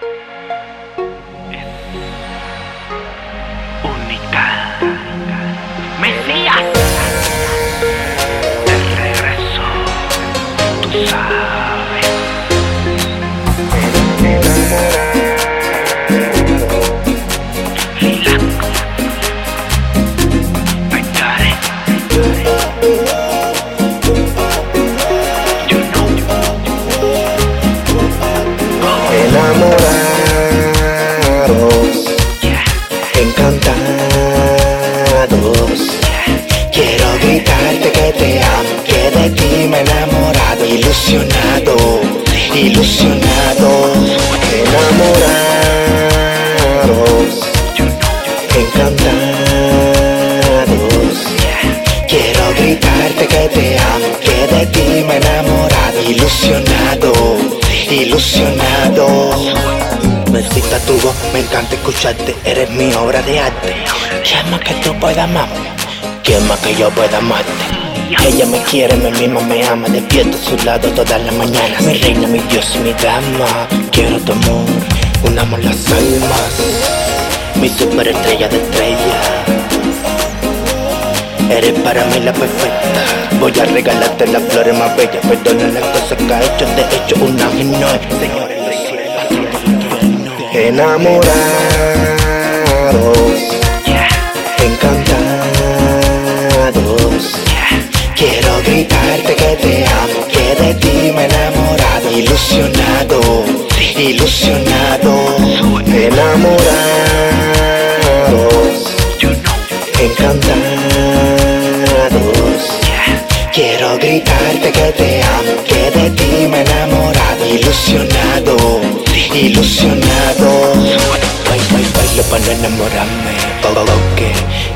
Música gritarte que te amo, que de ti me he enamorado, ilusionado, ilusionado. Me excita tu voz, me encanta escucharte, eres mi obra de arte. ¿Quién más que tú puedas amarme? ¿Quién más que yo pueda amarte? Ella me quiere, me mima, me ama, despierto a su lado todas las mañanas. Mi reina, mi dios y mi dama. Quiero tu amor, unamos las almas. Mi superestrella de estrella. Eres para mí la perfecta. Voy a regalarte las flores más bellas. Perdona las cosas que ha hecho. De hecho, un ángel no es. Señores, Enamorados, encantados. Quiero gritarte que te amo, que de ti me he enamorado. Ilusionado, ilusionado. Enamorados, Que te amo, que de ti me enamorado, ilusionado, ilusionado. Bailo, bailo, para enamorarme,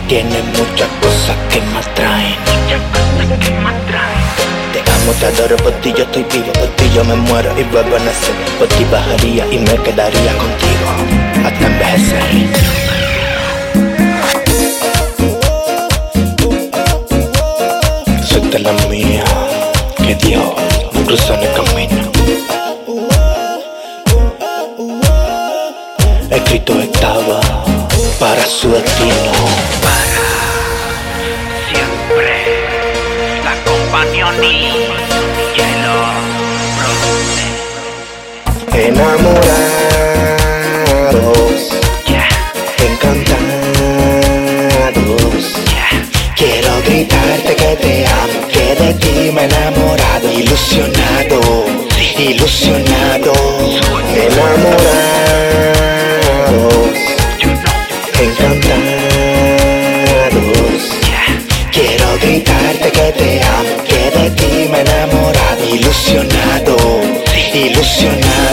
tiene muchas cosas que me atraen. Muchas cosas que me atraen. Te amo, te adoro, por ti yo estoy vivo, por ti yo me muero y vuelvo a nacer. Por ti bajaría y me quedaría contigo hasta envejecer. Mía, que Dios no cruzó en el camino. Escrito estaba para su destino. Siempre la compañía hielo produce. Enamorados, ilusionado, ilusionado, enamorados, encantados. Quiero gritarte que te amo, que de ti me enamorado, ilusionado, ilusionado.